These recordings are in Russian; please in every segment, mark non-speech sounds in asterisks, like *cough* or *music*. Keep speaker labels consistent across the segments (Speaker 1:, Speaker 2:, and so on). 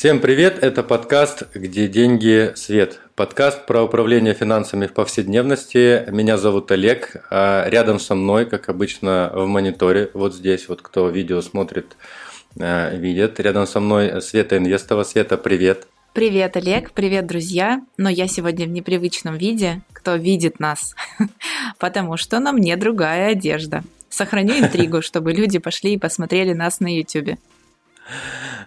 Speaker 1: Всем привет, это подкаст «Где деньги. Свет». Подкаст про управление финансами в повседневности. Меня зовут Олег, а рядом со мной, как обычно, в мониторе, вот здесь, вот кто видео смотрит, э, видит. Рядом со мной Света Инвестова. Света, привет.
Speaker 2: Привет, Олег, привет, друзья. Но я сегодня в непривычном виде, кто видит нас, *laughs* потому что на мне другая одежда. Сохраню интригу, чтобы люди пошли и посмотрели нас на YouTube.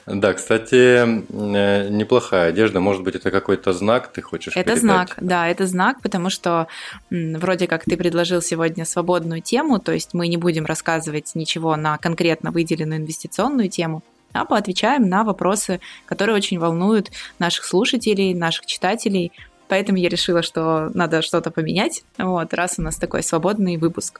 Speaker 1: Да, кстати, э, неплохая одежда. Может быть, это какой-то знак ты хочешь
Speaker 2: Это
Speaker 1: передать?
Speaker 2: знак, да, это знак, потому что вроде как ты предложил сегодня свободную тему, то есть мы не будем рассказывать ничего на конкретно выделенную инвестиционную тему, а поотвечаем на вопросы, которые очень волнуют наших слушателей, наших читателей. Поэтому я решила, что надо что-то поменять, вот, раз у нас такой свободный выпуск.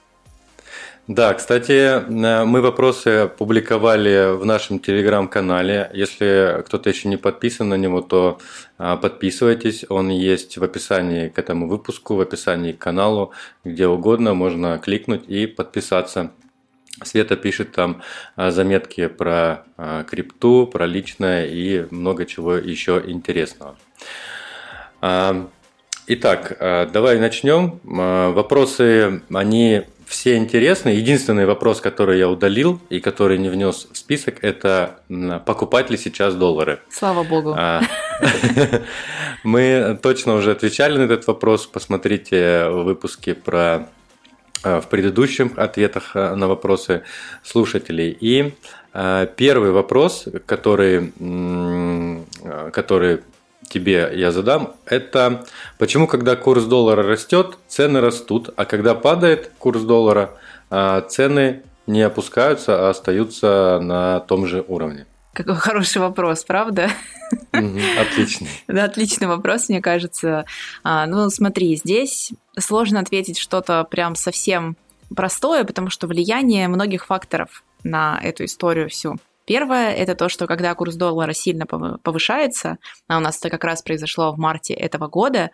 Speaker 1: Да, кстати, э, мы вопросы публиковали в нашем телеграм-канале. Если кто-то еще не подписан на него, то а, подписывайтесь. Он есть в описании к этому выпуску, в описании к каналу, где угодно можно кликнуть и подписаться. Света пишет там а, заметки про крипту, про личное и много чего еще интересного. Итак, давай начнем. Вопросы, они все интересны. Единственный вопрос, который я удалил и который не внес в список, это покупать ли сейчас доллары.
Speaker 2: Слава богу. А, *laughs*
Speaker 1: мы точно уже отвечали на этот вопрос. Посмотрите выпуски про а, в предыдущих ответах а, на вопросы слушателей. И первый вопрос, который, который тебе я задам, это почему, когда курс доллара растет, цены растут, а когда падает курс доллара, а, цены не опускаются, а остаются на том же уровне?
Speaker 2: Какой хороший вопрос, правда?
Speaker 1: отличный. *laughs*
Speaker 2: Да, отличный вопрос, мне кажется. А, ну, смотри, здесь сложно ответить что-то прям совсем простое, потому что влияние многих факторов на эту историю всю. Первое – это то, что когда курс доллара сильно повышается, а у нас это как раз произошло в марте этого года,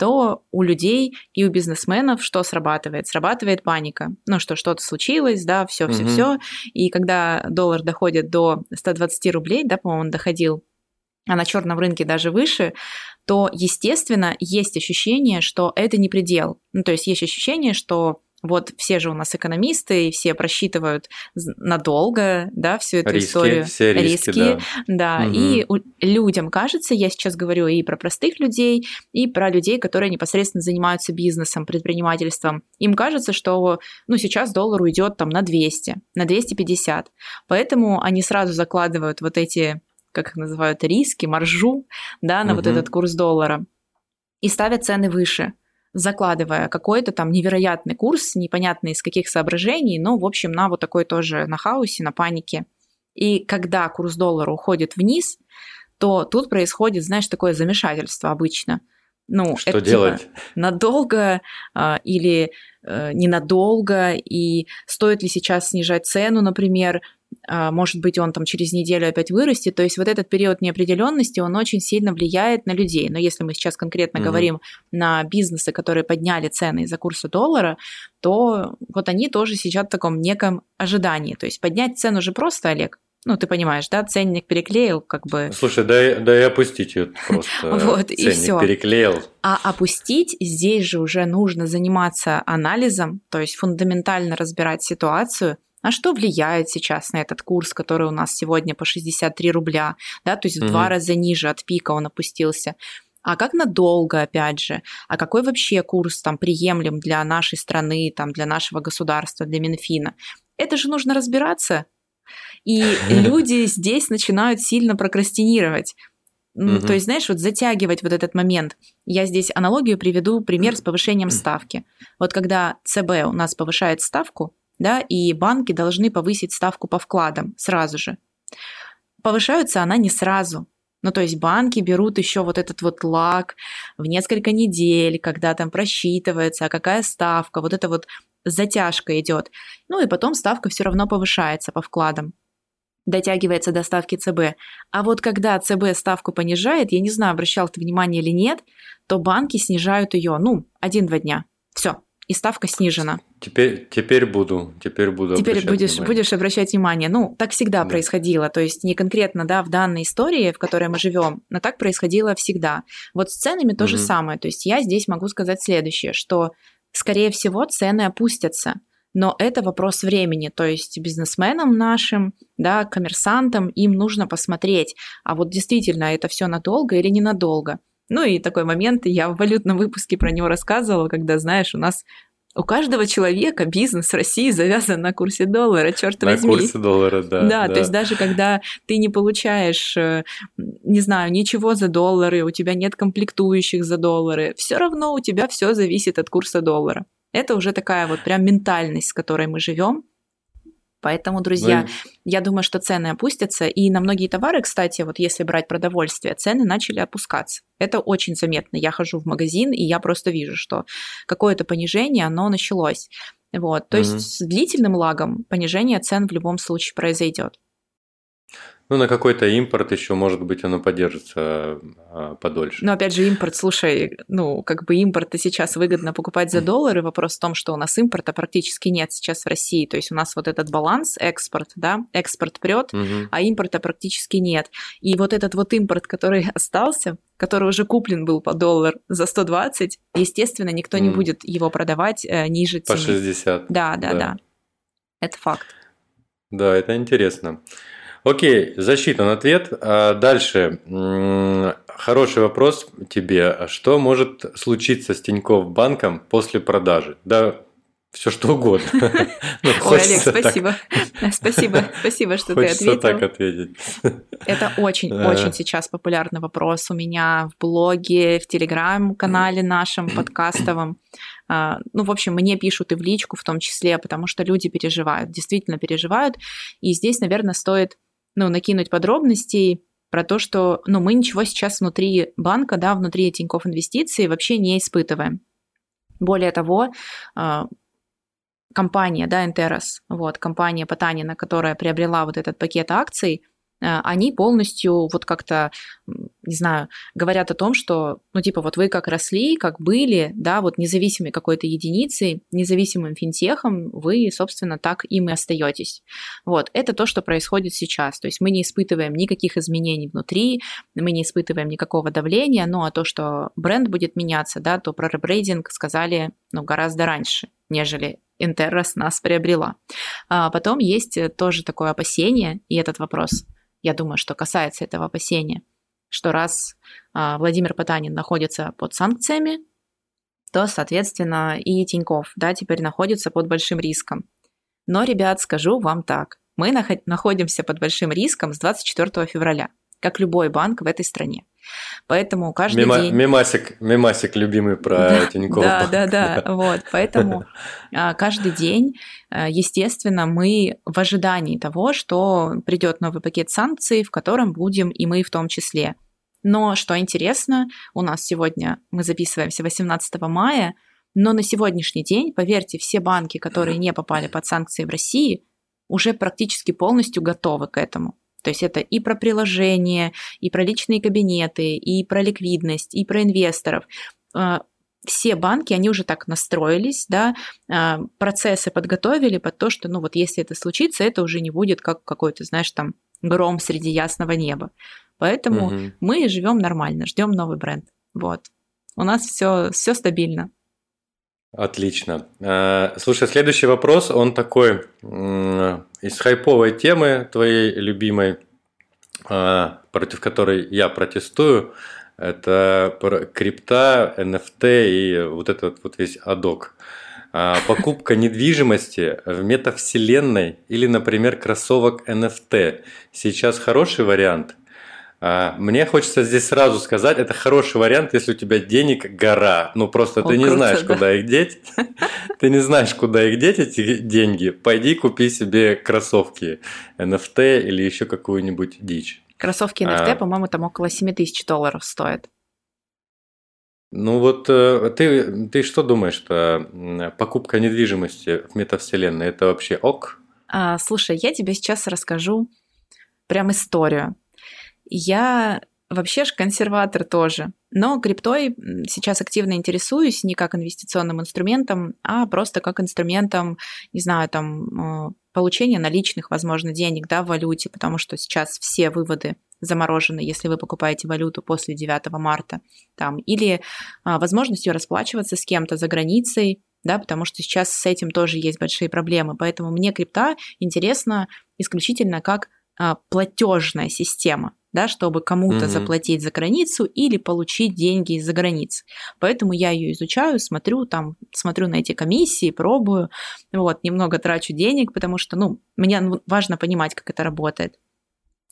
Speaker 2: то у людей и у бизнесменов что срабатывает? Срабатывает паника. Ну, что что-то случилось, да, все, все, угу. все. И когда доллар доходит до 120 рублей, да, по-моему, он доходил, а на черном рынке даже выше, то, естественно, есть ощущение, что это не предел. Ну, то есть есть ощущение, что вот все же у нас экономисты, и все просчитывают надолго, да, всю эту
Speaker 1: риски,
Speaker 2: историю.
Speaker 1: Все риски, риски
Speaker 2: да. да. Угу. И людям кажется, я сейчас говорю и про простых людей, и про людей, которые непосредственно занимаются бизнесом, предпринимательством. Им кажется, что, ну, сейчас доллар уйдет там на 200, на 250. Поэтому они сразу закладывают вот эти, как их называют, риски, маржу, да, на угу. вот этот курс доллара и ставят цены выше закладывая какой-то там невероятный курс, непонятно из каких соображений, но, в общем, на вот такой тоже на хаосе, на панике. И когда курс доллара уходит вниз, то тут происходит, знаешь, такое замешательство обычно. Ну,
Speaker 1: Что это, делать? Типа,
Speaker 2: надолго а, или э, ненадолго, и стоит ли сейчас снижать цену, например, может быть, он там через неделю опять вырастет. То есть вот этот период неопределенности, он очень сильно влияет на людей. Но если мы сейчас конкретно mm-hmm. говорим на бизнесы, которые подняли цены из-за курса доллара, то вот они тоже сейчас в таком неком ожидании. То есть поднять цену же просто, Олег, ну, ты понимаешь, да, ценник переклеил, как бы.
Speaker 1: Слушай, да, да *laughs* и опустить ее просто.
Speaker 2: вот,
Speaker 1: ценник и
Speaker 2: все.
Speaker 1: переклеил.
Speaker 2: А опустить здесь же уже нужно заниматься анализом, то есть фундаментально разбирать ситуацию, а что влияет сейчас на этот курс, который у нас сегодня по 63 рубля, да, то есть в угу. два раза ниже от пика он опустился. А как надолго, опять же? А какой вообще курс там приемлем для нашей страны, там, для нашего государства, для Минфина? Это же нужно разбираться. И *laughs* люди здесь начинают сильно прокрастинировать. Угу. То есть, знаешь, вот затягивать вот этот момент. Я здесь аналогию приведу, пример с повышением *clears throat* ставки. Вот когда ЦБ у нас повышает ставку, да, и банки должны повысить ставку по вкладам сразу же. Повышаются она не сразу. Ну, то есть банки берут еще вот этот вот лак в несколько недель, когда там просчитывается, а какая ставка, вот это вот затяжка идет. Ну и потом ставка все равно повышается по вкладам дотягивается до ставки ЦБ. А вот когда ЦБ ставку понижает, я не знаю, обращал ты внимание или нет, то банки снижают ее, ну, один-два дня. Все, и ставка снижена.
Speaker 1: Теперь, теперь буду, теперь буду.
Speaker 2: Теперь будешь, внимание. будешь обращать внимание. Ну, так всегда да. происходило, то есть не конкретно, да, в данной истории, в которой мы живем, но так происходило всегда. Вот с ценами то угу. же самое. То есть я здесь могу сказать следующее, что скорее всего цены опустятся но это вопрос времени, то есть бизнесменам нашим, да, коммерсантам, им нужно посмотреть, а вот действительно это все надолго или ненадолго. Ну и такой момент, я в валютном выпуске про него рассказывала, когда, знаешь, у нас у каждого человека бизнес в России завязан на курсе доллара, черт
Speaker 1: на
Speaker 2: возьми.
Speaker 1: На курсе доллара, да,
Speaker 2: да. Да, то есть даже когда ты не получаешь, э, не знаю, ничего за доллары, у тебя нет комплектующих за доллары, все равно у тебя все зависит от курса доллара. Это уже такая вот прям ментальность, с которой мы живем. Поэтому, друзья, ну, я думаю, что цены опустятся. И на многие товары, кстати, вот если брать продовольствие, цены начали опускаться. Это очень заметно. Я хожу в магазин, и я просто вижу, что какое-то понижение, оно началось. Вот. То угу. есть с длительным лагом понижение цен в любом случае произойдет.
Speaker 1: Ну, на какой-то импорт еще, может быть, оно поддержится а, подольше.
Speaker 2: Но опять же, импорт, слушай, ну, как бы импорт сейчас выгодно покупать за доллары. Вопрос в том, что у нас импорта практически нет сейчас в России. То есть у нас вот этот баланс, экспорт, да, экспорт прет, угу. а импорта практически нет. И вот этот вот импорт, который *laughs* остался, который уже куплен был по доллар за 120, естественно, никто mm. не будет его продавать э, ниже
Speaker 1: цены. По 60.
Speaker 2: Да, да, да, да. Это факт.
Speaker 1: Да, это интересно. Окей, засчитан ответ. А дальше. Хороший вопрос тебе. Что может случиться с Тинькофф банком после продажи? Да, все что угодно. *laughs*
Speaker 2: Ну, Ой, Олег, спасибо. Спасибо, спасибо, что ты ответил.
Speaker 1: так ответить.
Speaker 2: Это очень-очень сейчас популярный вопрос у меня в блоге, в телеграм-канале нашем подкастовом. А, ну, в общем, мне пишут и в личку в том числе, потому что люди переживают, действительно переживают. И здесь, наверное, стоит ну, накинуть подробностей про то, что ну, мы ничего сейчас внутри банка, да, внутри Тинькофф Инвестиций вообще не испытываем. Более того, а, компания, да, Enteras, вот, компания Потанина, которая приобрела вот этот пакет акций, они полностью вот как-то, не знаю, говорят о том, что, ну, типа, вот вы как росли, как были, да, вот независимой какой-то единицей, независимым финтехом, вы, собственно, так им и остаетесь. Вот, это то, что происходит сейчас. То есть мы не испытываем никаких изменений внутри, мы не испытываем никакого давления, ну, а то, что бренд будет меняться, да, то про ребрейдинг сказали, ну, гораздо раньше, нежели Интеррос нас приобрела. А потом есть тоже такое опасение, и этот вопрос – я думаю, что касается этого опасения, что раз а, Владимир Потанин находится под санкциями, то, соответственно, и Тиньков, да, теперь находится под большим риском. Но, ребят, скажу вам так, мы находимся под большим риском с 24 февраля, как любой банк в этой стране. Поэтому каждый Мема, день...
Speaker 1: Мемасик, мемасик любимый про да, Тинькофф.
Speaker 2: Да, да, да, *laughs* вот. Поэтому *laughs* а, каждый день, а, естественно, мы в ожидании того, что придет новый пакет санкций, в котором будем и мы в том числе. Но что интересно, у нас сегодня, мы записываемся 18 мая, но на сегодняшний день, поверьте, все банки, которые не попали под санкции в России, уже практически полностью готовы к этому. То есть это и про приложения, и про личные кабинеты, и про ликвидность, и про инвесторов. А, все банки, они уже так настроились, да, а, процессы подготовили под то, что, ну вот если это случится, это уже не будет как какой-то, знаешь, там гром среди ясного неба. Поэтому угу. мы живем нормально, ждем новый бренд. Вот. У нас все, все стабильно.
Speaker 1: Отлично. А, слушай, следующий вопрос, он такой из хайповой темы твоей любимой, а, против которой я протестую. Это крипта, NFT и вот этот вот весь адок. А, покупка недвижимости в метавселенной или, например, кроссовок NFT. Сейчас хороший вариант – мне хочется здесь сразу сказать, это хороший вариант, если у тебя денег гора. Ну просто О, ты не круто, знаешь, да. куда их деть. Ты не знаешь, куда их деть, эти деньги. Пойди купи себе кроссовки NFT или еще какую-нибудь дичь.
Speaker 2: Кроссовки NFT, а, по-моему, там около 7 тысяч долларов стоят.
Speaker 1: Ну вот э, ты, ты что думаешь, что покупка недвижимости в метавселенной это вообще ок?
Speaker 2: А, слушай, я тебе сейчас расскажу прям историю. Я вообще же консерватор тоже. Но криптой сейчас активно интересуюсь не как инвестиционным инструментом, а просто как инструментом, не знаю, там, э, получения наличных, возможно, денег, да, в валюте, потому что сейчас все выводы заморожены, если вы покупаете валюту после 9 марта, там, или а, возможностью расплачиваться с кем-то за границей, да, потому что сейчас с этим тоже есть большие проблемы. Поэтому мне крипта интересна исключительно как платежная система, да, чтобы кому-то mm-hmm. заплатить за границу или получить деньги из-за границы. Поэтому я ее изучаю, смотрю там, смотрю на эти комиссии, пробую, вот, немного трачу денег, потому что, ну, мне важно понимать, как это работает.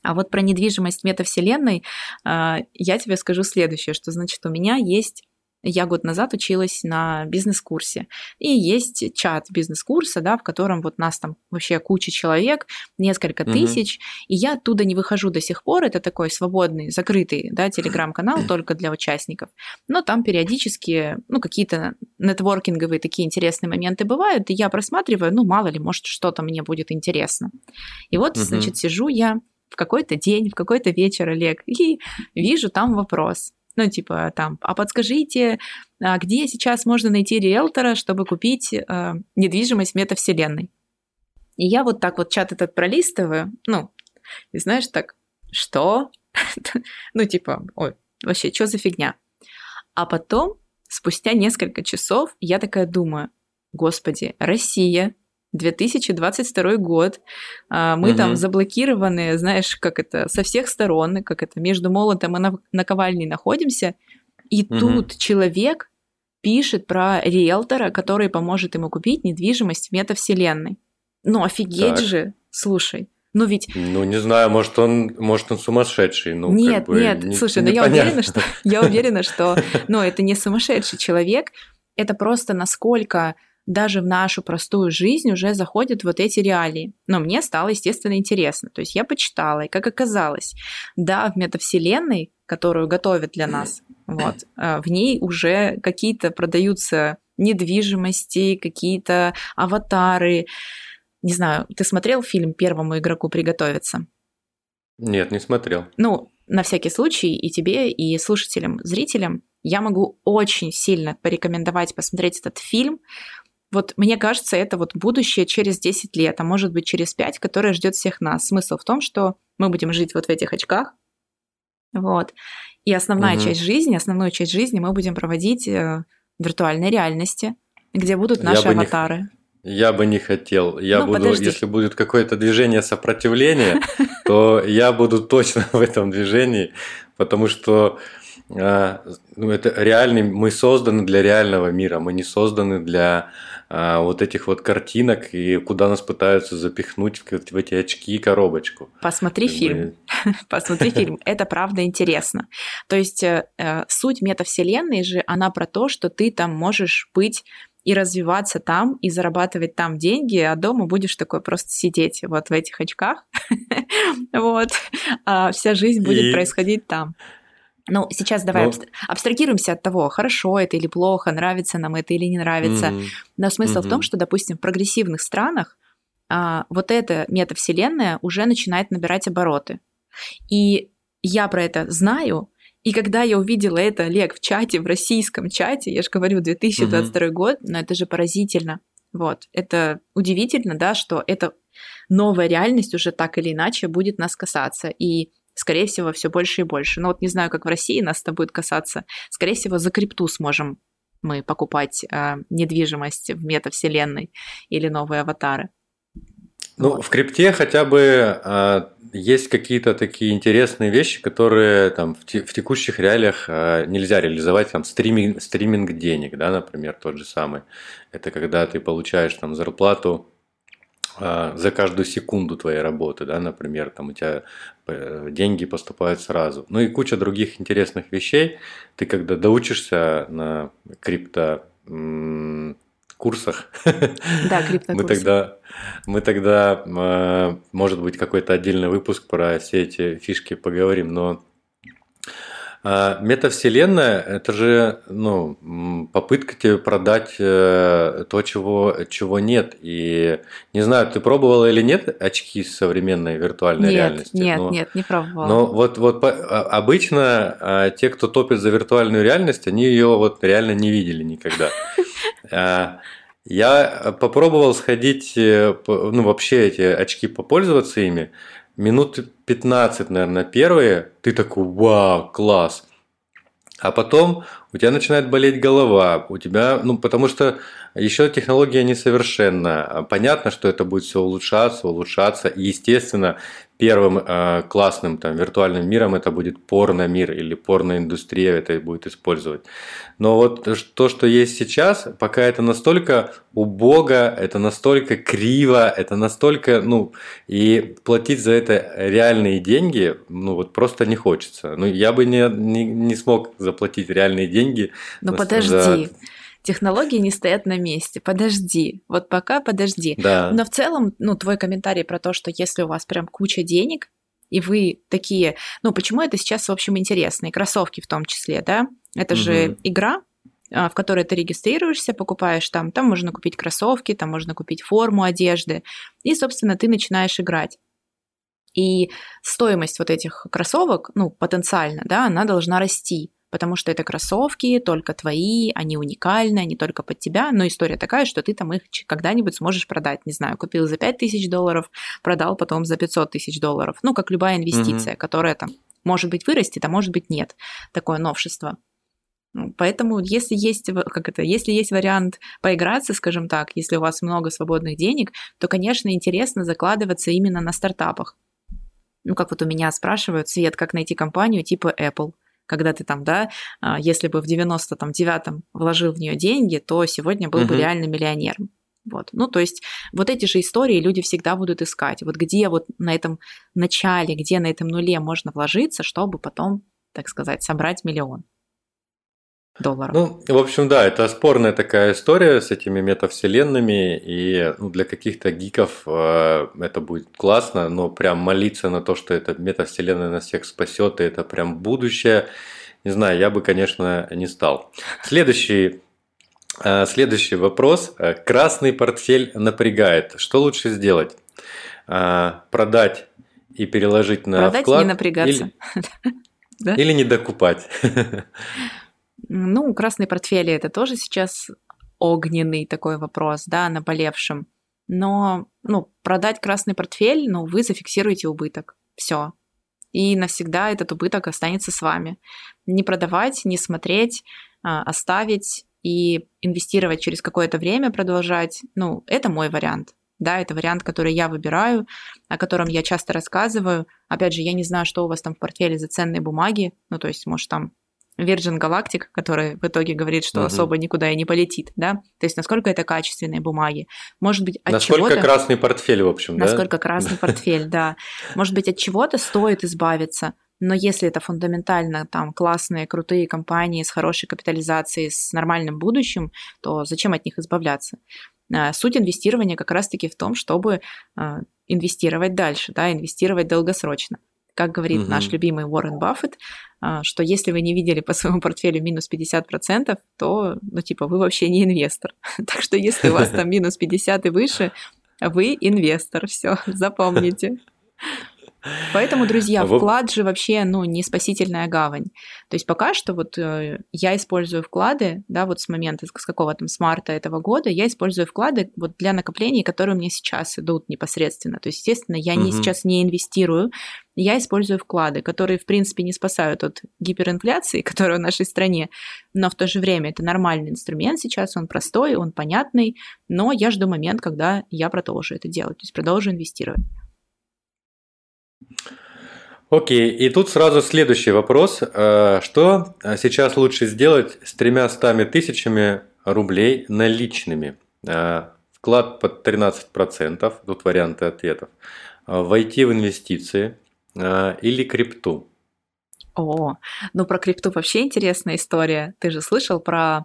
Speaker 2: А вот про недвижимость метавселенной а, я тебе скажу следующее, что значит у меня есть я год назад училась на бизнес-курсе. И есть чат бизнес-курса, да, в котором вот нас там вообще куча человек, несколько угу. тысяч. И я оттуда не выхожу до сих пор. Это такой свободный, закрытый, да, *clears throat* телеграм-канал только для участников. Но там периодически, ну, какие-то нетворкинговые такие интересные моменты бывают. И я просматриваю, ну, мало ли, может, что-то мне будет интересно. И вот, угу. значит, сижу я в какой-то день, в какой-то вечер, Олег, и вижу там вопрос. Ну, типа там, а подскажите, а где сейчас можно найти риэлтора, чтобы купить э, недвижимость метавселенной? И я вот так вот чат этот пролистываю, ну, и знаешь, так, что? *laughs* ну, типа, ой, вообще, что за фигня? А потом, спустя несколько часов, я такая думаю, господи, Россия, 2022 год. А, мы угу. там заблокированы, знаешь, как это, со всех сторон, как это, между молотом и наковальней находимся. И угу. тут человек пишет про риэлтора, который поможет ему купить недвижимость в метавселенной. Ну, офигеть так. же, слушай. Ну ведь...
Speaker 1: Ну, не знаю, может, он, может, он сумасшедший. Ну,
Speaker 2: нет, как бы, нет, не, слушай, ну я уверена, что, я уверена, что, ну, это не сумасшедший человек, это просто насколько даже в нашу простую жизнь уже заходят вот эти реалии. Но мне стало, естественно, интересно. То есть я почитала, и как оказалось, да, в метавселенной, которую готовят для нас, *clears throat* вот, э, в ней уже какие-то продаются недвижимости, какие-то аватары. Не знаю, ты смотрел фильм «Первому игроку приготовиться»?
Speaker 1: Нет, не смотрел.
Speaker 2: Ну, на всякий случай и тебе, и слушателям, зрителям я могу очень сильно порекомендовать посмотреть этот фильм, вот мне кажется, это вот будущее через 10 лет, а может быть через 5, которое ждет всех нас. Смысл в том, что мы будем жить вот в этих очках, вот. И основная угу. часть жизни, основную часть жизни мы будем проводить э, в виртуальной реальности, где будут наши я аватары.
Speaker 1: Не, я бы не хотел. Я ну, буду, подожди. если будет какое-то движение сопротивления, то я буду точно *laughs* в этом движении, потому что ну, это реальный, мы созданы для реального мира, мы не созданы для а, вот этих вот картинок и куда нас пытаются запихнуть в, в эти очки и коробочку.
Speaker 2: Посмотри как фильм. *laughs* Посмотри фильм. Это правда интересно. То есть э, э, суть метавселенной же, она про то, что ты там можешь быть и развиваться там, и зарабатывать там деньги, а дома будешь такой просто сидеть вот в этих очках. *laughs* Вот. А вся жизнь будет происходить там. Ну, сейчас давай ну, абстрагируемся от того, хорошо это или плохо, нравится нам это или не нравится. Mm-hmm. Но смысл mm-hmm. в том, что, допустим, в прогрессивных странах а, вот эта метавселенная уже начинает набирать обороты. И я про это знаю, и когда я увидела это, Олег, в чате, в российском чате, я же говорю, 2022 mm-hmm. год, но это же поразительно. Вот, это удивительно, да, что эта новая реальность уже так или иначе будет нас касаться. И скорее всего, все больше и больше. Но вот не знаю, как в России нас это будет касаться. Скорее всего, за крипту сможем мы покупать э, недвижимость в метавселенной или новые аватары.
Speaker 1: Ну, вот. в крипте хотя бы э, есть какие-то такие интересные вещи, которые там в, те, в текущих реалиях э, нельзя реализовать, там стриминг, стриминг денег, да, например, тот же самый. Это когда ты получаешь там зарплату а, за каждую секунду твоей работы, да, например, там у тебя э, деньги поступают сразу. Ну и куча других интересных вещей. Ты когда доучишься на крипто курсах,
Speaker 2: да,
Speaker 1: мы тогда, мы тогда, а, может быть, какой-то отдельный выпуск про все эти фишки поговорим, но А метавселенная – это же ну, попытка тебе продать э, то, чего, чего нет. И не знаю, ты пробовала или нет очки современной виртуальной
Speaker 2: нет,
Speaker 1: реальности?
Speaker 2: Нет, но, нет, не пробовала.
Speaker 1: Но вот, вот а, обычно а, те, кто топит за виртуальную реальность, они ее вот реально не видели никогда. *laughs* Я попробовал сходить, э, ну вообще эти очки попользоваться ими, минут 15, наверное, первые, ты такой, вау, класс. А потом у тебя начинает болеть голова, у тебя, ну, потому что еще технология несовершенна. Понятно, что это будет все улучшаться, улучшаться. И, естественно, первым э, классным там, виртуальным миром это будет порно-мир или порно-индустрия это будет использовать. Но вот то, что есть сейчас, пока это настолько убого, это настолько криво, это настолько, ну, и платить за это реальные деньги, ну, вот просто не хочется. Ну, я бы не, не, не смог заплатить реальные деньги.
Speaker 2: Ну, подожди. За технологии не стоят на месте. Подожди, вот пока подожди.
Speaker 1: Да.
Speaker 2: Но в целом, ну, твой комментарий про то, что если у вас прям куча денег, и вы такие, ну, почему это сейчас, в общем, интересно, и кроссовки в том числе, да? Это угу. же игра, а, в которой ты регистрируешься, покупаешь там, там можно купить кроссовки, там можно купить форму одежды, и, собственно, ты начинаешь играть. И стоимость вот этих кроссовок, ну, потенциально, да, она должна расти потому что это кроссовки только твои, они уникальны, они только под тебя, но история такая, что ты там их когда-нибудь сможешь продать, не знаю, купил за 5 тысяч долларов, продал потом за 500 тысяч долларов, ну, как любая инвестиция, mm-hmm. которая там, может быть, вырастет, а может быть, нет, такое новшество. Ну, поэтому, если есть, как это, если есть вариант поиграться, скажем так, если у вас много свободных денег, то, конечно, интересно закладываться именно на стартапах. Ну, как вот у меня спрашивают, Свет, как найти компанию типа Apple – когда ты там, да, а, если бы в 99-м вложил в нее деньги, то сегодня был угу. бы реально миллионером. Вот. Ну, то есть вот эти же истории люди всегда будут искать. Вот где вот на этом начале, где на этом нуле можно вложиться, чтобы потом, так сказать, собрать миллион долларов.
Speaker 1: Ну, в общем, да, это спорная такая история с этими метавселенными, и ну, для каких-то гиков э, это будет классно, но прям молиться на то, что эта метавселенная нас всех спасет, и это прям будущее, не знаю, я бы, конечно, не стал. Следующий э, Следующий вопрос. Красный портфель напрягает. Что лучше сделать? Э, продать и переложить на
Speaker 2: Продать
Speaker 1: вклад?
Speaker 2: не напрягаться.
Speaker 1: Или, *laughs* или не докупать? *laughs*
Speaker 2: Ну, красные портфели это тоже сейчас огненный такой вопрос, да, наболевшим. Но, ну, продать красный портфель, ну, вы зафиксируете убыток. Все. И навсегда этот убыток останется с вами. Не продавать, не смотреть, а, оставить и инвестировать через какое-то время, продолжать, ну, это мой вариант. Да, это вариант, который я выбираю, о котором я часто рассказываю. Опять же, я не знаю, что у вас там в портфеле за ценные бумаги. Ну, то есть, может, там Virgin Galactic, который в итоге говорит, что угу. особо никуда и не полетит, да? То есть насколько это качественные бумаги. Может быть, от
Speaker 1: Насколько
Speaker 2: чего-то...
Speaker 1: красный портфель, в общем,
Speaker 2: насколько да? Насколько красный портфель, да. Может быть, от чего-то стоит избавиться, но если это фундаментально там классные, крутые компании с хорошей капитализацией, с нормальным будущим, то зачем от них избавляться? А, суть инвестирования как раз-таки в том, чтобы а, инвестировать дальше, да, инвестировать долгосрочно как говорит угу. наш любимый Уоррен Баффет, а, что если вы не видели по своему портфелю минус 50%, то, ну, типа, вы вообще не инвестор. *laughs* так что если у вас там *laughs* минус 50 и выше, вы инвестор, все, запомните. Поэтому, друзья, вклад же вообще, ну, не спасительная гавань. То есть пока что вот э, я использую вклады, да, вот с момента, с какого там, с марта этого года, я использую вклады вот для накоплений, которые у меня сейчас идут непосредственно. То есть, естественно, я угу. не, сейчас не инвестирую, я использую вклады, которые, в принципе, не спасают от гиперинфляции, *laughs* которая в нашей стране, но в то же время это нормальный инструмент сейчас, он простой, он понятный, но я жду момент, когда я продолжу это делать, то есть продолжу инвестировать.
Speaker 1: Окей, и тут сразу следующий вопрос. Э, что сейчас лучше сделать с тремя стами тысячами рублей наличными? Э, вклад под 13%, тут варианты ответов. Э, войти в инвестиции или крипту?
Speaker 2: О, ну про крипту вообще интересная история. Ты же слышал про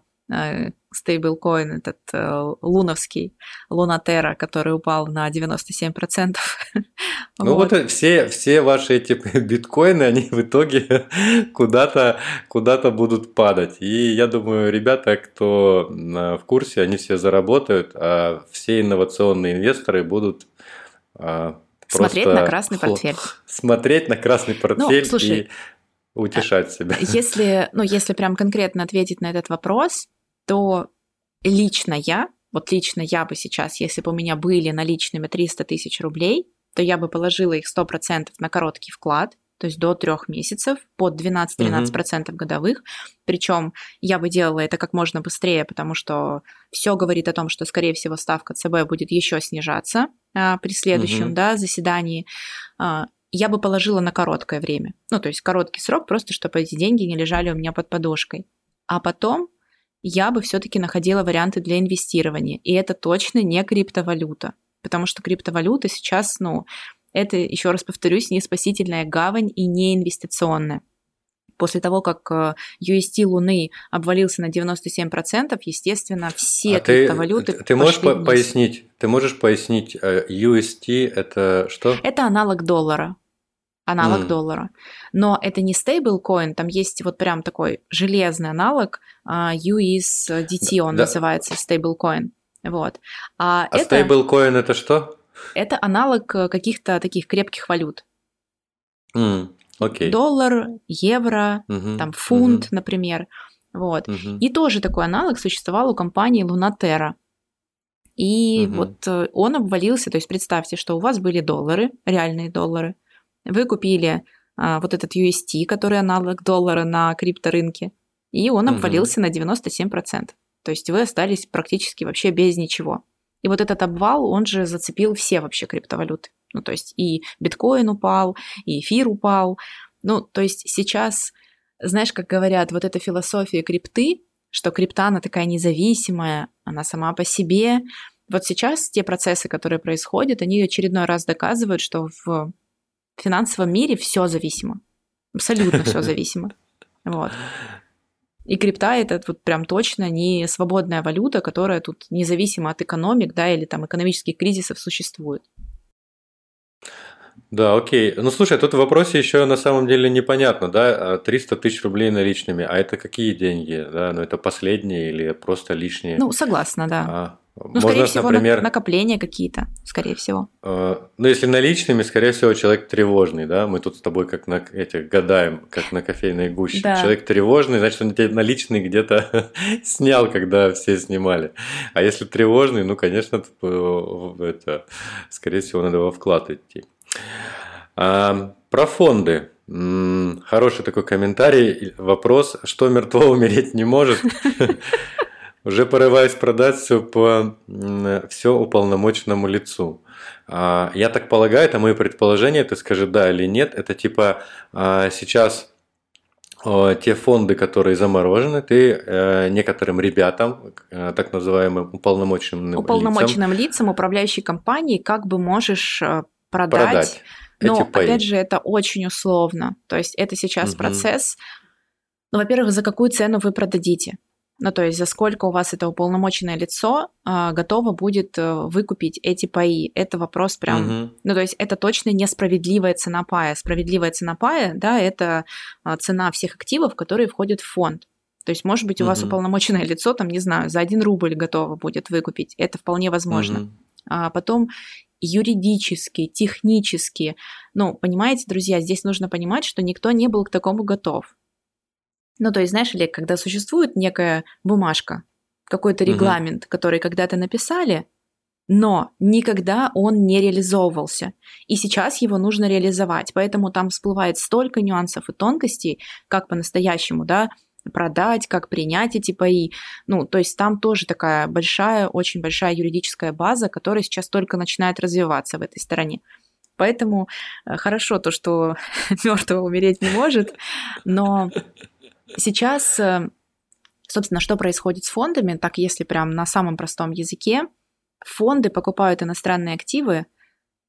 Speaker 2: стейблкоин этот э, луновский, Лунатера, который упал на 97%. *laughs*
Speaker 1: Ну вот, вот все, все ваши эти *laughs* биткоины, они в итоге *laughs* куда-то куда будут падать. И я думаю, ребята, кто в курсе, они все заработают, а все инновационные инвесторы будут
Speaker 2: а, Смотреть на красный портфель.
Speaker 1: Смотреть на красный ну, портфель ну, слушай, и утешать себя.
Speaker 2: Если, ну, если прям конкретно ответить на этот вопрос, то лично я, вот лично я бы сейчас, если бы у меня были наличными 300 тысяч рублей, то я бы положила их 100% на короткий вклад, то есть до трех месяцев, под 12-13% угу. годовых. Причем я бы делала это как можно быстрее, потому что все говорит о том, что, скорее всего, ставка ЦБ будет еще снижаться а, при следующем угу. да, заседании. А, я бы положила на короткое время. Ну, то есть короткий срок, просто чтобы эти деньги не лежали у меня под подушкой. А потом я бы все-таки находила варианты для инвестирования. И это точно не криптовалюта. Потому что криптовалюта сейчас, ну, это, еще раз повторюсь, не спасительная гавань и не инвестиционная. После того, как э, UST Луны обвалился на 97%, естественно, все а криптовалюты
Speaker 1: Ты, ты можешь по- пояснить, ты можешь пояснить, э, UST это что?
Speaker 2: Это аналог доллара аналог mm. доллара. Но это не стейблкоин, там есть вот прям такой железный аналог, uh, USDT он да. называется, стейблкоин. Вот.
Speaker 1: А, а это, стейблкоин это что?
Speaker 2: Это аналог э, каких-то таких крепких валют.
Speaker 1: Mm. Okay.
Speaker 2: Доллар, евро, uh-huh. там фунт, uh-huh. например. Вот. Uh-huh. И тоже такой аналог существовал у компании Лунатера. И угу. вот э, он обвалился, то есть представьте, что у вас были доллары, реальные доллары, вы купили а, вот этот UST, который аналог доллара на крипторынке, и он угу. обвалился на 97%. То есть вы остались практически вообще без ничего. И вот этот обвал, он же зацепил все вообще криптовалюты. Ну, то есть и биткоин упал, и эфир упал. Ну, то есть сейчас, знаешь, как говорят, вот эта философия крипты, что крипта, она такая независимая, она сама по себе. Вот сейчас те процессы, которые происходят, они очередной раз доказывают, что в в финансовом мире все зависимо. Абсолютно все *laughs* зависимо. Вот. И крипта это вот прям точно не свободная валюта, которая тут независимо от экономик, да, или там экономических кризисов существует.
Speaker 1: Да, окей. Ну, слушай, тут в вопросе еще на самом деле непонятно, да, 300 а тысяч рублей наличными, а это какие деньги, да, ну это последние или просто лишние?
Speaker 2: Ну, согласна, да. А, ну, Можно, скорее всего, например, накопления какие-то, скорее всего.
Speaker 1: Э, ну, если наличными, скорее всего, человек тревожный, да? Мы тут с тобой как на этих гадаем, как на кофейной гуще. Да. Человек тревожный, значит, он тебе наличный где-то *laughs* снял, когда все снимали. А если тревожный, ну, конечно, э, это, скорее всего, надо во вклад идти. А, про фонды. Хороший такой комментарий, вопрос, что мертво умереть не может. *laughs* Уже порываюсь продать все по все уполномоченному лицу. А, я так полагаю, это мое предположение, ты скажи да или нет. Это типа а, сейчас те фонды, которые заморожены, ты э, некоторым ребятам, э, так называемым уполномоченным,
Speaker 2: уполномоченным лицам, лицам управляющей компании, как бы можешь э, продать. продать Но опять же, это очень условно. То есть это сейчас угу. процесс. Ну, во-первых, за какую цену вы продадите? Ну, то есть за сколько у вас это уполномоченное лицо э, готово будет э, выкупить эти паи. Это вопрос прям... Угу. Ну, то есть это точно несправедливая цена пая. Справедливая цена пая, да, это э, цена всех активов, которые входят в фонд. То есть, может быть, у угу. вас уполномоченное лицо, там, не знаю, за один рубль готово будет выкупить. Это вполне возможно. Угу. А потом юридически, технически. Ну, понимаете, друзья, здесь нужно понимать, что никто не был к такому готов. Ну, то есть, знаешь, Олег, когда существует некая бумажка, какой-то регламент, угу. который когда-то написали, но никогда он не реализовывался. И сейчас его нужно реализовать. Поэтому там всплывает столько нюансов и тонкостей, как по-настоящему, да, продать, как принять эти паи. Ну, то есть там тоже такая большая, очень большая юридическая база, которая сейчас только начинает развиваться в этой стороне. Поэтому э, хорошо то, что *laughs* мертвого умереть не может, но Сейчас, э, собственно, что происходит с фондами, так если прям на самом простом языке, фонды покупают иностранные активы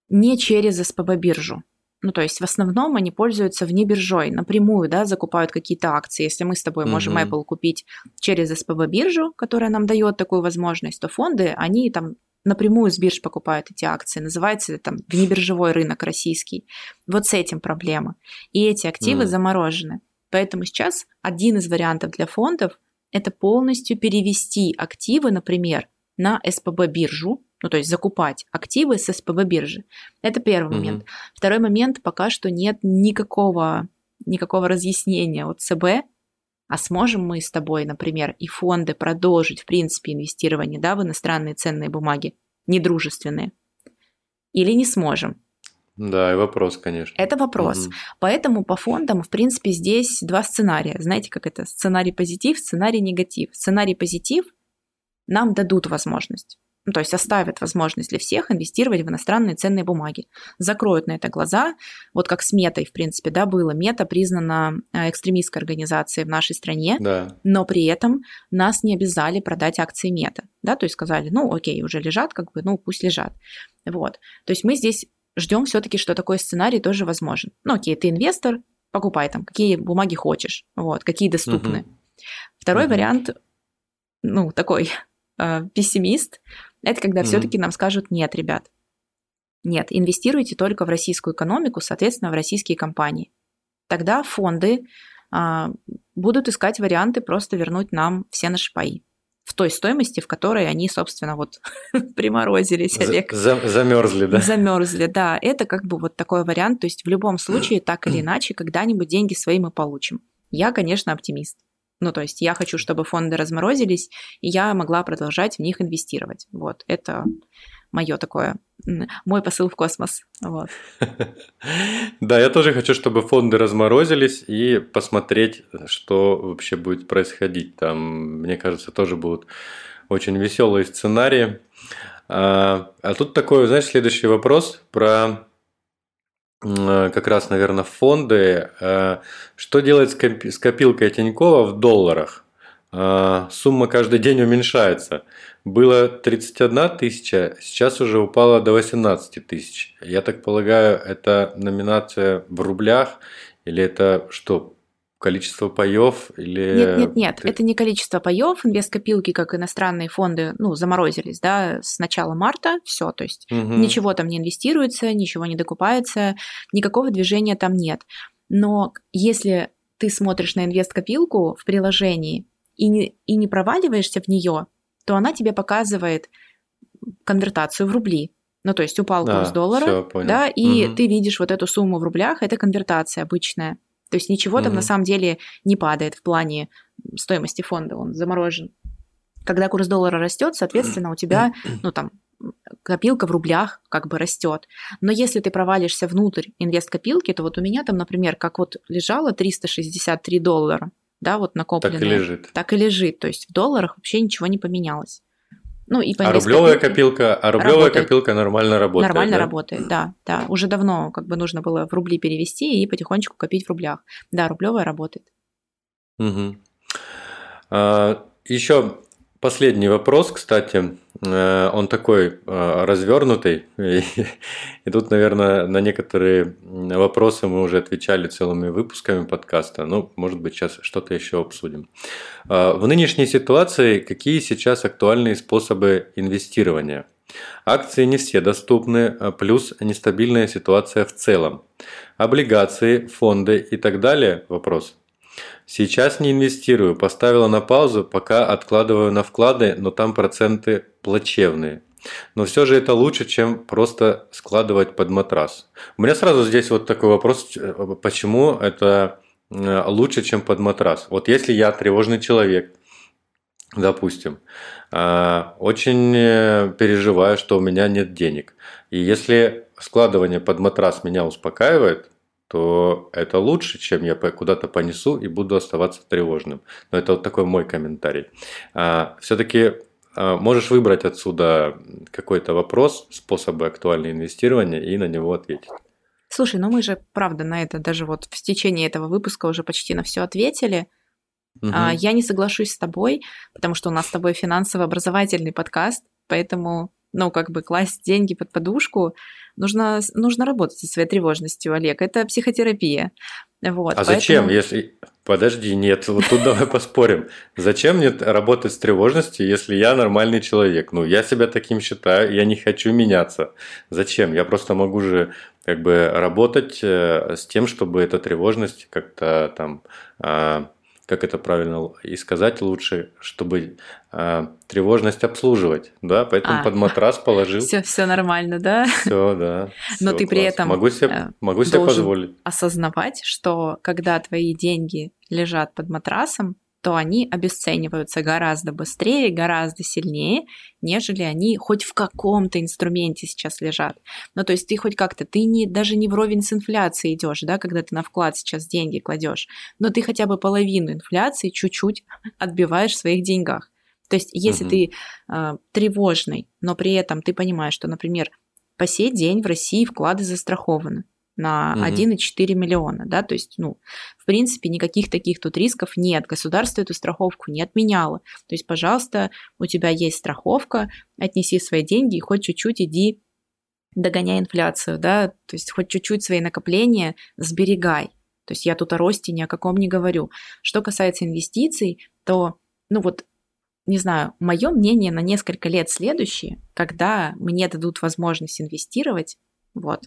Speaker 2: не через СПБ-биржу. ну, то есть в основном они пользуются вне биржой, напрямую, да, закупают какие-то акции. Если мы с тобой можем mm-hmm. Apple купить через SPB биржу, которая нам дает такую возможность, то фонды, они там напрямую с бирж покупают эти акции. Называется это там внебиржевой рынок российский. Вот с этим проблема. И эти активы mm. заморожены. Поэтому сейчас один из вариантов для фондов – это полностью перевести активы, например, на СПБ биржу, ну то есть закупать активы с СПБ биржи. Это первый mm-hmm. момент. Второй момент, пока что нет никакого, никакого разъяснения от ЦБ, а сможем мы с тобой, например, и фонды продолжить, в принципе, инвестирование да, в иностранные ценные бумаги, недружественные, или не сможем?
Speaker 1: Да, и вопрос, конечно.
Speaker 2: Это вопрос. Угу. Поэтому по фондам, в принципе, здесь два сценария. Знаете, как это? Сценарий позитив, сценарий негатив. Сценарий позитив нам дадут возможность ну, то есть оставят возможность для всех инвестировать в иностранные ценные бумаги. Закроют на это глаза, вот как с Метой, в принципе, да, было. Мета признана э, экстремистской организацией в нашей стране,
Speaker 1: да.
Speaker 2: но при этом нас не обязали продать акции Мета, да, то есть сказали, ну, окей, уже лежат, как бы, ну, пусть лежат. Вот. То есть мы здесь ждем все-таки, что такой сценарий тоже возможен. Ну, окей, ты инвестор, покупай там, какие бумаги хочешь, вот, какие доступны. Угу. Второй угу. вариант, ну, такой *laughs* э, пессимист, это когда mm-hmm. все-таки нам скажут нет, ребят. Нет, инвестируйте только в российскую экономику, соответственно, в российские компании. Тогда фонды а, будут искать варианты просто вернуть нам все наши паи в той стоимости, в которой они, собственно, вот *laughs* приморозились, Олег.
Speaker 1: За, замерзли, да?
Speaker 2: Замерзли, да. Это как бы вот такой вариант. То есть в любом *clears throat* случае, так или иначе, когда-нибудь деньги свои мы получим. Я, конечно, оптимист. Ну, то есть я хочу, чтобы фонды разморозились, и я могла продолжать в них инвестировать. Вот, это мое такое, мой посыл в космос. Вот. *laughs*
Speaker 1: Да, я тоже хочу, чтобы фонды разморозились и посмотреть, что вообще будет происходить. Там, мне кажется, тоже будут очень веселые сценарии. А, а тут такой, знаешь, следующий вопрос про как раз, наверное, фонды. Э, что делать с копилкой Тинькова в долларах? Э, сумма каждый день уменьшается. Было 31 тысяча, сейчас уже упало до 18 тысяч. Я так полагаю, это номинация в рублях или это что, количество паев или...
Speaker 2: Нет, нет, нет, Ты... это не количество паев. Инвесткопилки, как иностранные фонды, ну, заморозились, да, с начала марта, все, то есть угу. ничего там не инвестируется, ничего не докупается, никакого движения там нет. Но если ты смотришь на инвесткопилку в приложении и не, и не проваливаешься в нее, то она тебе показывает конвертацию в рубли. Ну, то есть упал курс а, доллара, всё, да, и угу. ты видишь вот эту сумму в рублях, это конвертация обычная. То есть ничего mm-hmm. там на самом деле не падает в плане стоимости фонда, он заморожен. Когда курс доллара растет, соответственно, у тебя, *clears throat* ну там, копилка в рублях как бы растет. Но если ты провалишься внутрь инвест-копилки, то вот у меня там, например, как вот лежало 363 доллара, да, вот накопленное.
Speaker 1: Так и лежит.
Speaker 2: Так и лежит. То есть в долларах вообще ничего не поменялось.
Speaker 1: Ну, и по а рублевая копилка, а рублевая работает. копилка нормально работает.
Speaker 2: Нормально
Speaker 1: да?
Speaker 2: работает, да, да. Уже давно как бы нужно было в рубли перевести и потихонечку копить в рублях. Да, рублевая работает.
Speaker 1: Угу. А, еще Последний вопрос, кстати, он такой э, развернутый. *laughs* И тут, наверное, на некоторые вопросы мы уже отвечали целыми выпусками подкаста. Ну, может быть, сейчас что-то еще обсудим. Э, в нынешней ситуации какие сейчас актуальные способы инвестирования? Акции не все доступны, плюс нестабильная ситуация в целом. Облигации, фонды и так далее? Вопрос. Сейчас не инвестирую, поставила на паузу, пока откладываю на вклады, но там проценты плачевные. Но все же это лучше, чем просто складывать под матрас. У меня сразу здесь вот такой вопрос, почему это э, лучше, чем под матрас. Вот если я тревожный человек, допустим, э, очень э, переживаю, что у меня нет денег. И если складывание под матрас меня успокаивает, то это лучше, чем я куда-то понесу и буду оставаться тревожным. Но это вот такой мой комментарий. А, Все-таки а, можешь выбрать отсюда какой-то вопрос, способы актуального инвестирования и на него ответить.
Speaker 2: Слушай, ну мы же, правда, на это даже вот в течение этого выпуска уже почти на все ответили. Угу. Я не соглашусь с тобой, потому что у нас с тобой финансово-образовательный подкаст, поэтому ну, как бы класть деньги под подушку, нужно, нужно работать со своей тревожностью, Олег. Это психотерапия. Вот,
Speaker 1: а поэтому... зачем, если... Подожди, нет, *laughs* вот тут давай поспорим. Зачем мне работать с тревожностью, если я нормальный человек? Ну, я себя таким считаю, я не хочу меняться. Зачем? Я просто могу же как бы работать э, с тем, чтобы эта тревожность как-то там а, как это правильно и сказать лучше, чтобы э, тревожность обслуживать, да, поэтому а, под матрас положил. *laughs*
Speaker 2: Все, все нормально, да?
Speaker 1: Все, да. *laughs*
Speaker 2: Но ты при этом
Speaker 1: могу себе, э, могу себе позволить
Speaker 2: осознавать, что когда твои деньги лежат под матрасом, то они обесцениваются гораздо быстрее, гораздо сильнее, нежели они хоть в каком-то инструменте сейчас лежат. Ну, то есть ты хоть как-то, ты не, даже не вровень с инфляцией идешь, да, когда ты на вклад сейчас деньги кладешь, но ты хотя бы половину инфляции чуть-чуть *laughs* отбиваешь в своих деньгах. То есть если угу. ты э, тревожный, но при этом ты понимаешь, что, например, по сей день в России вклады застрахованы, на угу. 1,4 миллиона, да, то есть, ну, в принципе, никаких таких тут рисков нет, государство эту страховку не отменяло, то есть, пожалуйста, у тебя есть страховка, отнеси свои деньги и хоть чуть-чуть иди догоняй инфляцию, да, то есть хоть чуть-чуть свои накопления сберегай, то есть я тут о росте ни о каком не говорю. Что касается инвестиций, то, ну вот, не знаю, мое мнение на несколько лет следующее, когда мне дадут возможность инвестировать, вот.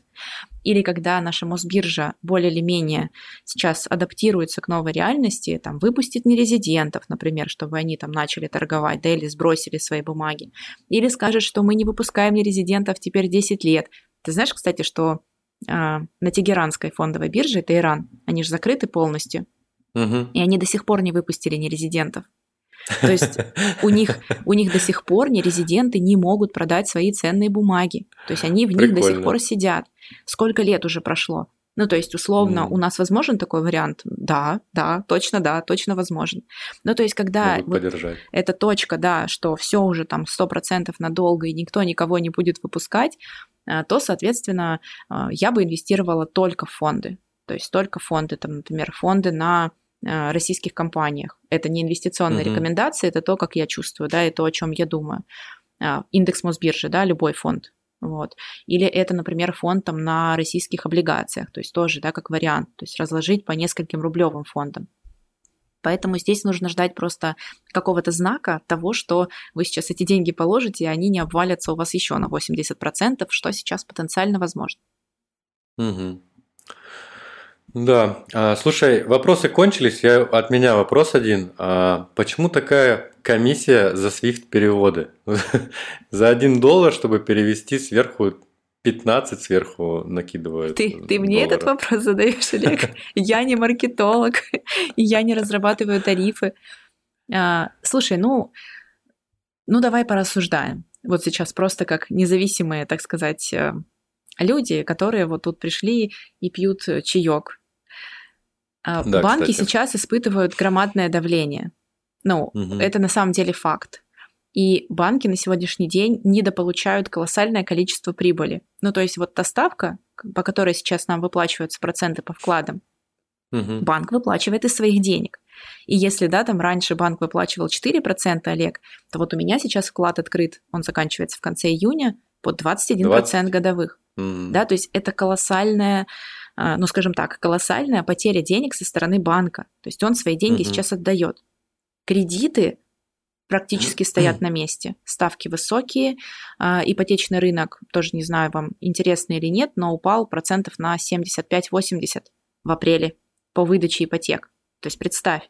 Speaker 2: Или когда наша Мосбиржа более или менее сейчас адаптируется к новой реальности, там, выпустит нерезидентов, например, чтобы они там начали торговать, да, или сбросили свои бумаги. Или скажет, что мы не выпускаем нерезидентов теперь 10 лет. Ты знаешь, кстати, что э, на Тегеранской фондовой бирже, это Иран, они же закрыты полностью, угу. и они до сих пор не выпустили нерезидентов. То есть у них, у них до сих пор нерезиденты не могут продать свои ценные бумаги. То есть они в них Прикольно. до сих пор сидят. Сколько лет уже прошло? Ну, то есть, условно, mm. у нас возможен такой вариант? Да, да, точно, да, точно возможен. Ну, то есть, когда вот эта точка, да, что все уже там 100% надолго, и никто никого не будет выпускать, э, то, соответственно, э, я бы инвестировала только в фонды. То есть, только фонды, там, например, фонды на российских компаниях. Это не инвестиционные угу. рекомендации, это то, как я чувствую, да, и то, о чем я думаю. А, индекс Мосбиржи, да, любой фонд. Вот. Или это, например, фонд там, на российских облигациях, то есть тоже, да, как вариант, то есть разложить по нескольким рублевым фондам. Поэтому здесь нужно ждать просто какого-то знака того, что вы сейчас эти деньги положите, и они не обвалятся у вас еще на 80%, что сейчас потенциально возможно.
Speaker 1: Угу. Да, а, слушай, вопросы кончились. Я, от меня вопрос один. А, почему такая комиссия за SWIFT переводы? *laughs* за один доллар, чтобы перевести сверху 15 сверху накидывают.
Speaker 2: Ты, ты мне этот вопрос задаешь, Олег? *laughs* Я не маркетолог, я не разрабатываю тарифы. А, слушай, ну, ну давай порассуждаем. Вот сейчас просто как независимые, так сказать, э, люди, которые вот тут пришли и пьют чаек а, да, Банки кстати. сейчас испытывают громадное давление. Ну, угу. это на самом деле факт. И банки на сегодняшний день недополучают колоссальное количество прибыли. Ну, то есть вот та ставка, по которой сейчас нам выплачиваются проценты по вкладам, угу. банк выплачивает из своих денег. И если, да, там раньше банк выплачивал 4%, Олег, то вот у меня сейчас вклад открыт, он заканчивается в конце июня под 21% 20? годовых. Mm. Да, то есть это колоссальная а, ну, скажем так, колоссальная потеря денег со стороны банка. То есть он свои деньги угу. сейчас отдает. Кредиты практически стоят на месте. Ставки высокие, а, ипотечный рынок, тоже не знаю, вам интересно или нет, но упал процентов на 75-80 в апреле по выдаче ипотек. То есть представь,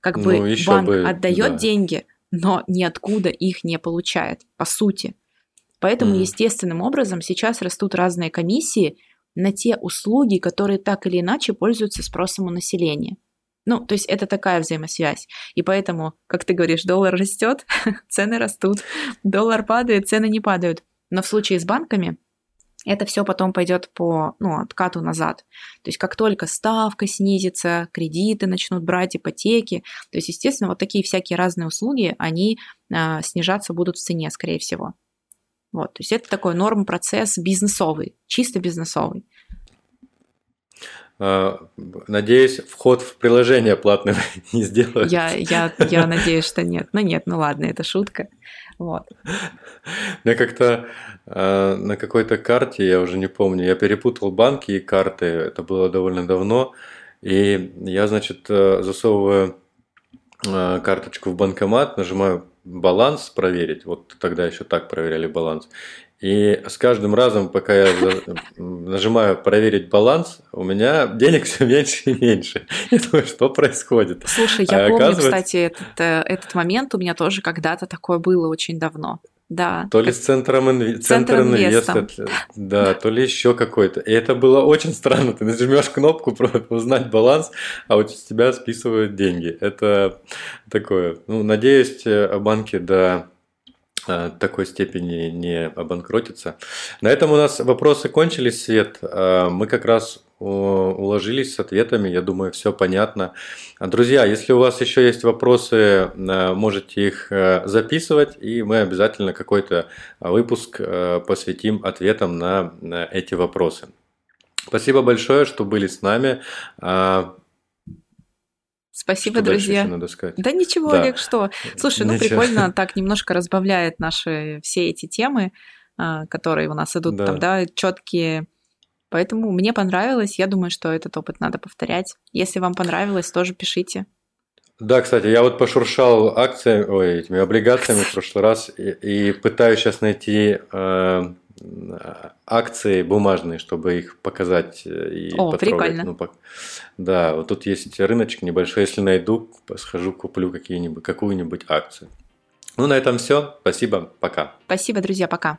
Speaker 2: как бы ну, банк бы, отдает да. деньги, но ниоткуда их не получает, по сути. Поэтому mm. естественным образом сейчас растут разные комиссии, на те услуги, которые так или иначе пользуются спросом у населения. Ну, то есть это такая взаимосвязь. И поэтому, как ты говоришь, доллар растет, *laughs* цены растут, доллар падает, цены не падают. Но в случае с банками это все потом пойдет по ну, откату назад. То есть как только ставка снизится, кредиты начнут брать, ипотеки, то есть, естественно, вот такие всякие разные услуги, они а, снижаться будут в цене, скорее всего. Вот, то есть это такой норм-процесс бизнесовый, чисто бизнесовый.
Speaker 1: А, надеюсь, вход в приложение платное *laughs* не сделают.
Speaker 2: Я, я, я надеюсь, что нет. Ну нет, ну ладно, это шутка. Вот.
Speaker 1: Мне как-то э, на какой-то карте, я уже не помню, я перепутал банки и карты, это было довольно давно, и я, значит, э, засовываю э, карточку в банкомат, нажимаю баланс проверить, вот тогда еще так проверяли баланс, и с каждым разом, пока я нажимаю проверить баланс, у меня денег все меньше и меньше. *laughs* Я думаю, что происходит.
Speaker 2: Слушай, я а помню, оказывается... кстати, этот, э, этот момент у меня тоже когда-то такое было очень давно. Да.
Speaker 1: То ли с центром, инв... Центр инвест, да, то ли еще какой-то. И это было очень странно. Ты нажмешь кнопку узнать баланс, а у тебя списывают деньги. Это такое. Ну, надеюсь, э, банки до Э, такой степени не обанкротиться. На этом у нас вопросы кончились, Свет. Э, мы как раз уложились с ответами, я думаю, все понятно. Друзья, если у вас еще есть вопросы, э, можете их записывать, и мы обязательно какой-то выпуск посвятим ответам на эти вопросы. Спасибо большое, что были с нами.
Speaker 2: Спасибо, что друзья.
Speaker 1: надо сказать?
Speaker 2: Да ничего, да. Олег, что? Слушай, ну ничего. прикольно, *laughs* так немножко разбавляет наши все эти темы, а, которые у нас идут да. там, да, четкие. Поэтому мне понравилось, я думаю, что этот опыт надо повторять. Если вам понравилось, тоже пишите.
Speaker 1: Да, кстати, я вот пошуршал акциями, ой, этими облигациями в прошлый раз и, и пытаюсь сейчас найти э, акции бумажные, чтобы их показать э, и
Speaker 2: О, потрогать. прикольно.
Speaker 1: Ну, по... Да, вот тут есть рыночек небольшой. Если найду, схожу, куплю какие-нибудь, какую-нибудь акцию. Ну, на этом все. Спасибо. Пока.
Speaker 2: Спасибо, друзья. Пока.